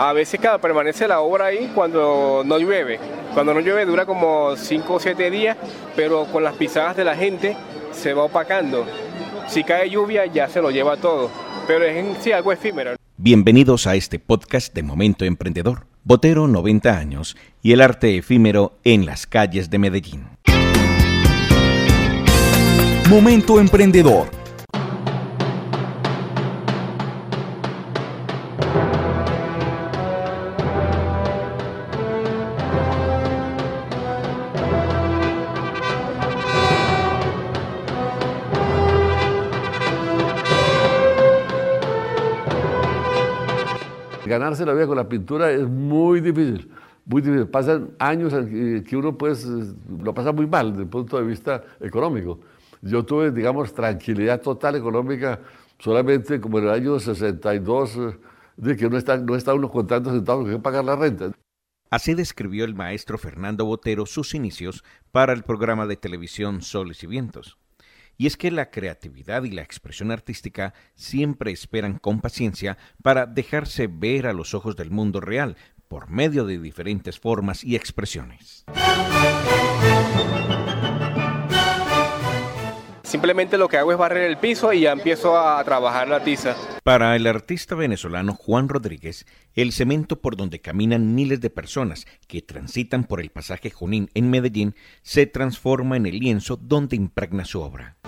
A veces cada permanece la obra ahí cuando no llueve. Cuando no llueve dura como 5 o 7 días, pero con las pisadas de la gente se va opacando. Si cae lluvia ya se lo lleva todo, pero es en sí algo efímero. Bienvenidos a este podcast de Momento Emprendedor. Botero 90 años y el arte efímero en las calles de Medellín. Momento Emprendedor ganarse la vida con la pintura es muy difícil, muy difícil. Pasan años que uno pues lo pasa muy mal desde el punto de vista económico. Yo tuve, digamos, tranquilidad total económica solamente como en el año 62, de que no está, no está uno contando centavos que pagar la renta. Así describió el maestro Fernando Botero sus inicios para el programa de televisión Soles y Vientos. Y es que la creatividad y la expresión artística siempre esperan con paciencia para dejarse ver a los ojos del mundo real por medio de diferentes formas y expresiones. Simplemente lo que hago es barrer el piso y ya empiezo a trabajar la tiza. Para el artista venezolano Juan Rodríguez, el cemento por donde caminan miles de personas que transitan por el pasaje Junín en Medellín se transforma en el lienzo donde impregna su obra.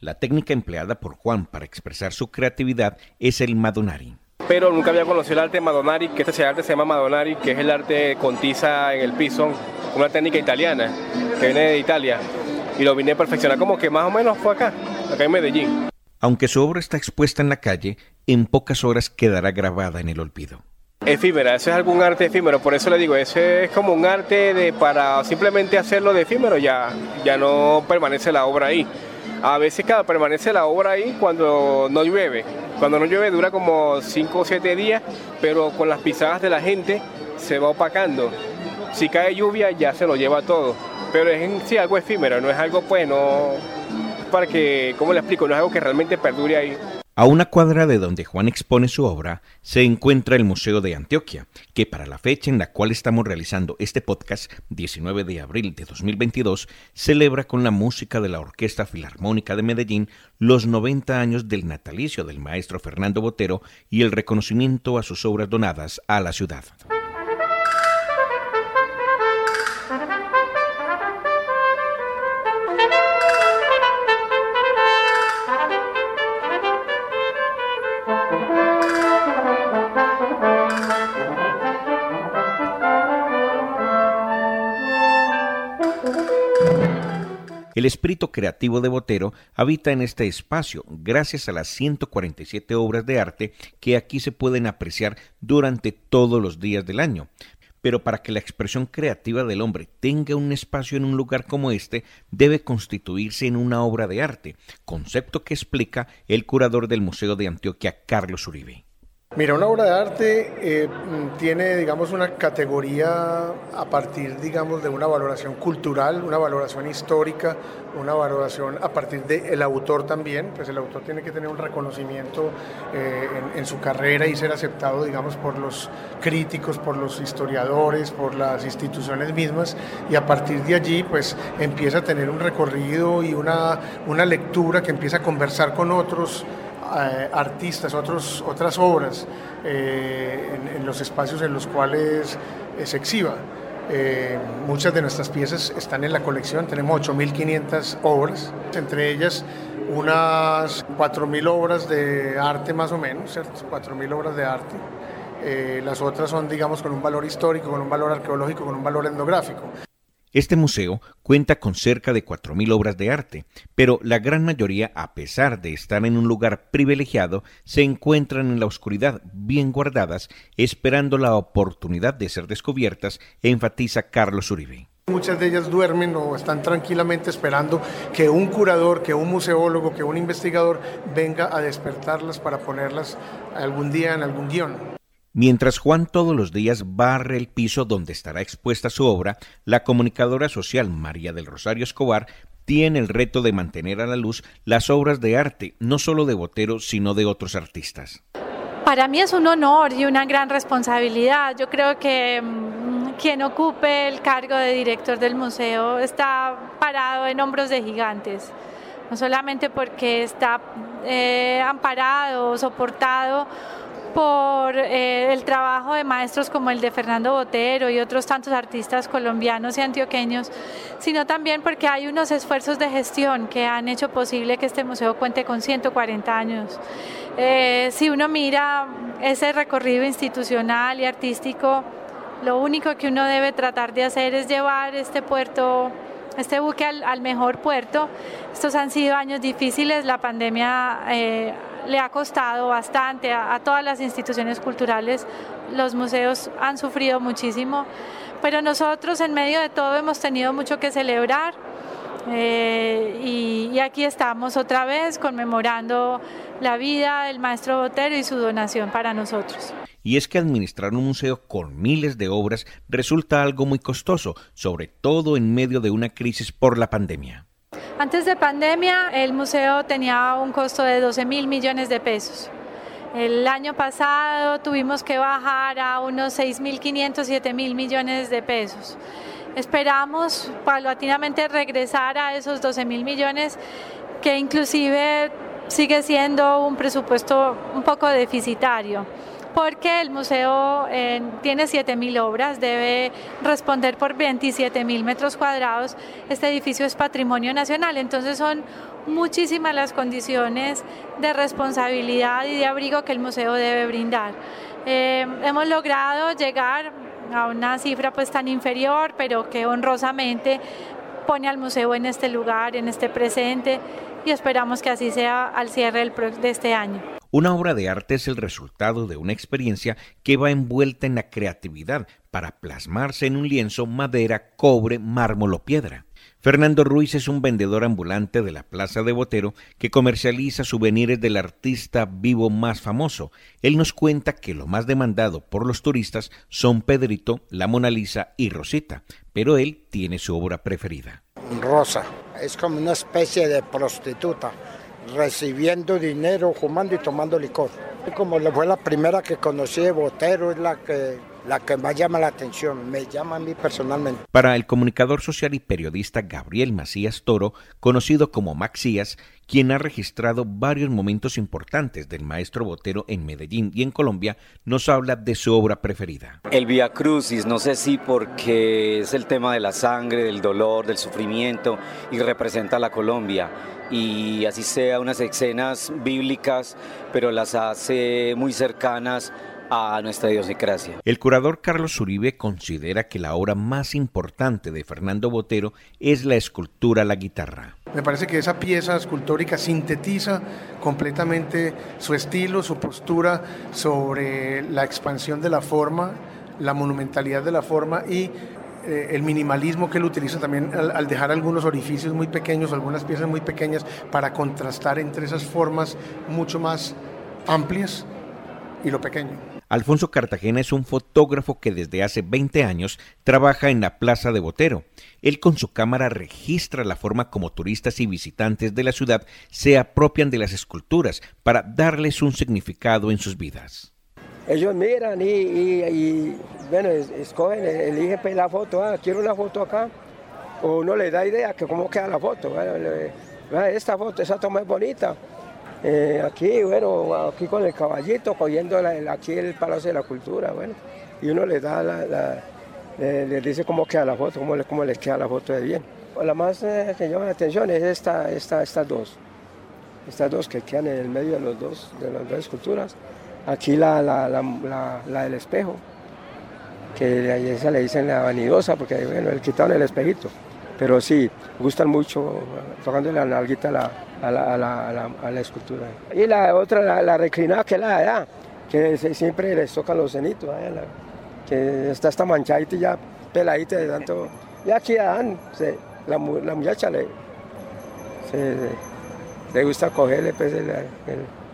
La técnica empleada por Juan para expresar su creatividad es el Madonari pero nunca había conocido el arte Madonari, que este arte se llama Madonari, que es el arte con tiza en el piso, una técnica italiana que viene de Italia. Y lo vine a perfeccionar como que más o menos fue acá, acá en Medellín. Aunque su obra está expuesta en la calle, en pocas horas quedará grabada en el olvido. Efímera, eso es algún arte efímero, por eso le digo, ese es como un arte de para simplemente hacerlo de efímero, ya, ya no permanece la obra ahí. A veces cada permanece la obra ahí cuando no llueve. Cuando no llueve dura como 5 o 7 días, pero con las pisadas de la gente se va opacando. Si cae lluvia ya se lo lleva todo. Pero es en sí algo efímero, no es algo pues, no para que, ¿cómo le explico? No es algo que realmente perdure ahí. A una cuadra de donde Juan expone su obra se encuentra el Museo de Antioquia, que para la fecha en la cual estamos realizando este podcast, 19 de abril de 2022, celebra con la música de la Orquesta Filarmónica de Medellín los 90 años del natalicio del maestro Fernando Botero y el reconocimiento a sus obras donadas a la ciudad. El espíritu creativo de Botero habita en este espacio gracias a las 147 obras de arte que aquí se pueden apreciar durante todos los días del año. Pero para que la expresión creativa del hombre tenga un espacio en un lugar como este, debe constituirse en una obra de arte, concepto que explica el curador del Museo de Antioquia, Carlos Uribe. Mira, una obra de arte eh, tiene, digamos, una categoría a partir, digamos, de una valoración cultural, una valoración histórica, una valoración a partir del autor también, pues el autor tiene que tener un reconocimiento eh, en, su carrera y ser aceptado, digamos, por los críticos, por los historiadores, por las instituciones mismas, y a partir de allí, pues empieza a tener un recorrido y una, una lectura que empieza a conversar con otros eh, artistas, otros, otras obras eh, en, los espacios en los cuales eh, se exhiba. muchas de nuestras piezas están en la colección, tenemos 8.500 obras, entre ellas unas 4.000 obras de arte más o menos, ¿cierto? 4.000 obras de arte. las otras son, digamos, con un valor histórico, con un valor arqueológico, con un valor etnográfico. Este museo cuenta con cerca de 4.000 obras de arte, pero la gran mayoría, a pesar de estar en un lugar privilegiado, se encuentran en la oscuridad, bien guardadas, esperando la oportunidad de ser descubiertas, enfatiza Carlos Uribe. Muchas de ellas duermen o están tranquilamente esperando que un curador, que un museólogo, que un investigador venga a despertarlas para ponerlas algún día en algún guion. Mientras Juan todos los días barre el piso donde estará expuesta su obra, la comunicadora social María del Rosario Escobar tiene el reto de mantener a la luz las obras de arte, no solo de Botero, sino de otros artistas. Para mí es un honor y una gran responsabilidad. Yo creo que mm, quien ocupe el cargo de director del museo está parado en hombros de gigantes, no solamente porque está eh, amparado, soportado por eh, el trabajo de maestros como el de Fernando Botero y otros tantos artistas colombianos y antioqueños, sino también porque hay unos esfuerzos de gestión que han hecho posible que este museo cuente con 140 años. Eh, si uno mira ese recorrido institucional y artístico, lo único que uno debe tratar de hacer es llevar este puerto este buque al, mejor puerto. Estos han sido años difíciles, la pandemia eh, le ha costado bastante a, todas las instituciones culturales, los museos han sufrido muchísimo, pero nosotros en medio de todo hemos tenido mucho que celebrar. Eh, y, y, aquí estamos otra vez conmemorando la vida del maestro Botero y su donación para nosotros. Y es que administrar un museo con miles de obras resulta algo muy costoso, sobre todo en medio de una crisis por la pandemia. Antes de pandemia, el museo tenía un costo de 12 mil millones de pesos. El año pasado tuvimos que bajar a unos 6.500, 7 mil millones de pesos. Esperamos paulatinamente regresar a esos 12 mil millones, que inclusive sigue siendo un presupuesto un poco deficitario porque el museo eh, tiene 7.000 obras, debe responder por 27.000 metros cuadrados. Este edificio es patrimonio nacional, entonces son muchísimas las condiciones de responsabilidad y de abrigo que el museo debe brindar. Eh, hemos logrado llegar a una cifra pues tan inferior, pero que honrosamente pone al museo en este lugar, en este presente, y esperamos que así sea al cierre de este año. Una obra de arte es el resultado de una experiencia que va envuelta en la creatividad para plasmarse en un lienzo, madera, cobre, mármol o piedra. Fernando Ruiz es un vendedor ambulante de la Plaza de Botero que comercializa souvenirs del artista vivo más famoso. Él nos cuenta que lo más demandado por los turistas son Pedrito, la Mona Lisa y Rosita, pero él tiene su obra preferida. Rosa, es como una especie de prostituta recibiendo dinero, fumando y tomando licor. Como le fue la primera que conocí de Botero, es la que, la que más llama la atención, me llama a mí personalmente. Para el comunicador social y periodista Gabriel Macías Toro, conocido como Maxías, quien ha registrado varios momentos importantes del maestro Botero en Medellín y en Colombia, nos habla de su obra preferida. El Via Crucis, no sé si porque es el tema de la sangre, del dolor, del sufrimiento y representa a la Colombia y así sea unas escenas bíblicas, pero las hace muy cercanas a nuestra idiosincrasia. El curador Carlos Uribe considera que la obra más importante de Fernando Botero es la escultura La Guitarra. Me parece que esa pieza escultórica sintetiza completamente su estilo, su postura sobre la expansión de la forma, la monumentalidad de la forma y eh, el minimalismo que él utiliza también al, dejar algunos orificios muy pequeños, algunas piezas muy pequeñas, para contrastar entre esas formas mucho más amplias y lo pequeño. Alfonso Cartagena es un fotógrafo que desde hace 20 años trabaja en la Plaza de Botero. Él con su cámara registra la forma como turistas y visitantes de la ciudad se apropian de las esculturas para darles un significado en sus vidas. Ellos miran y, bueno, escogen, eligen pues, la foto, ah, quiero una foto acá, o uno le da idea que cómo queda la foto, esta foto, esa toma es bonita, eh, aquí, bueno, aquí con el caballito, cogiendo aquí el Palacio de la Cultura, bueno, y uno le da la, le, dice cómo queda la foto, cómo, cómo les queda la foto de bien. La más eh, que llama la atención es esta, esta, estas dos, estas dos que quedan en el medio de, los dos, de las dos esculturas. Aquí la, la, la, del espejo, que a esa le dicen la vanidosa, porque bueno, el quitaron el espejito. Pero sí, gustan mucho tocando la nalguita a la, a la, a la, escultura. Y la otra, la, reclinada, que es la de allá, que siempre les tocan los cenitos, que está esta manchadita y ya peladita de tanto. Y aquí dan, la, muchacha le, le gusta cogerle pues, el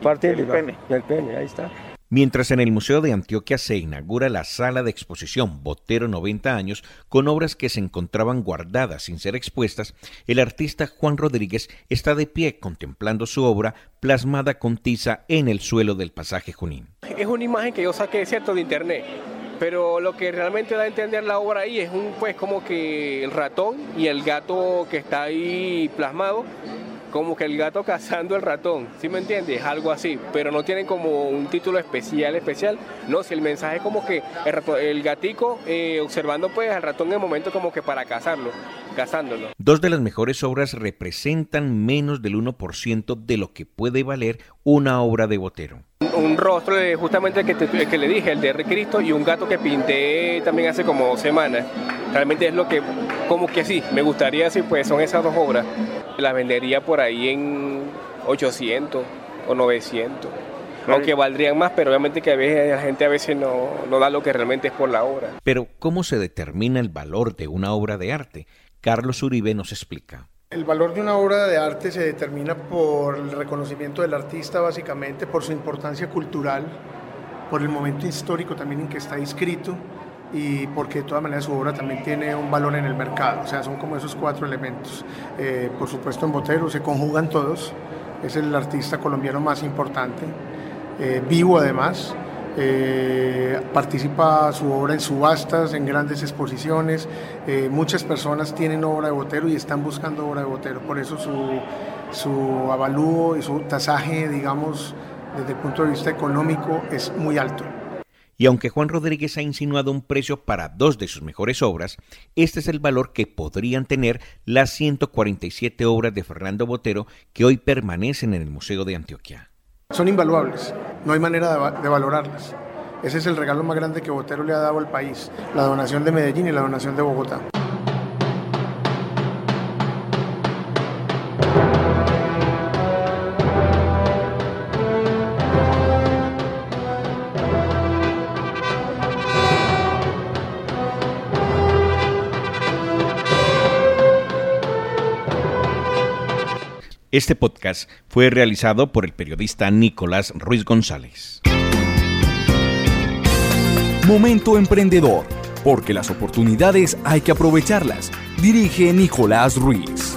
el pene. El pene, ahí está. Mientras en el Museo de Antioquia se inaugura la sala de exposición Botero 90 años con obras que se encontraban guardadas sin ser expuestas, el artista Juan Rodríguez está de pie contemplando su obra plasmada con tiza en el suelo del pasaje Junín. es una imagen que yo saqué, ¿cierto?, de internet. Pero lo que realmente da a entender la obra ahí es un, pues, como que el ratón y el gato que está ahí plasmado como que el gato cazando el ratón, ¿sí me entiendes? Algo así, pero no tienen como un título especial, especial. No, si el mensaje es como que el, gatico eh, observando pues al ratón en el momento como que para cazarlo, cazándolo. Dos de las mejores obras representan menos del 1% de lo que puede valer una obra de Botero. Un rostro de justamente que, que le dije, el de Cristo, y un gato que pinté también hace como dos semanas. Realmente es lo que, como que sí, me gustaría decir, pues son esas dos obras. Las vendería por ahí en 800 o 900. Aunque valdrían más, pero obviamente que a veces la gente a veces no, no da lo que realmente es por la obra. Pero, ¿cómo se determina el valor de una obra de arte? Carlos Uribe nos explica. El valor de una obra de arte se determina por el reconocimiento del artista, básicamente, por su importancia cultural, por el momento histórico también en que está inscrito y porque de todas maneras su obra también tiene un valor en el mercado. O sea, son como esos cuatro elementos. Eh, por supuesto, en Botero se conjugan todos. Es el artista colombiano más importante, eh, vivo además. Eh, participa su obra en subastas, en grandes exposiciones. muchas personas tienen obra de Botero y están buscando obra de Botero. Por eso su, su avalúo y su tasaje, digamos, desde el punto de vista económico, es muy alto. Y aunque Juan Rodríguez ha insinuado un precio para dos de sus mejores obras, este es el valor que podrían tener las 147 obras de Fernando Botero que hoy permanecen en el Museo de Antioquia. Son invaluables, no hay manera de, valorarlas. Ese es el regalo más grande que Botero le ha dado al país, la donación de Medellín y la donación de Bogotá. Este podcast fue realizado por el periodista Nicolás Ruiz González. Momento emprendedor, porque las oportunidades hay que aprovecharlas. Dirige Nicolás Ruiz.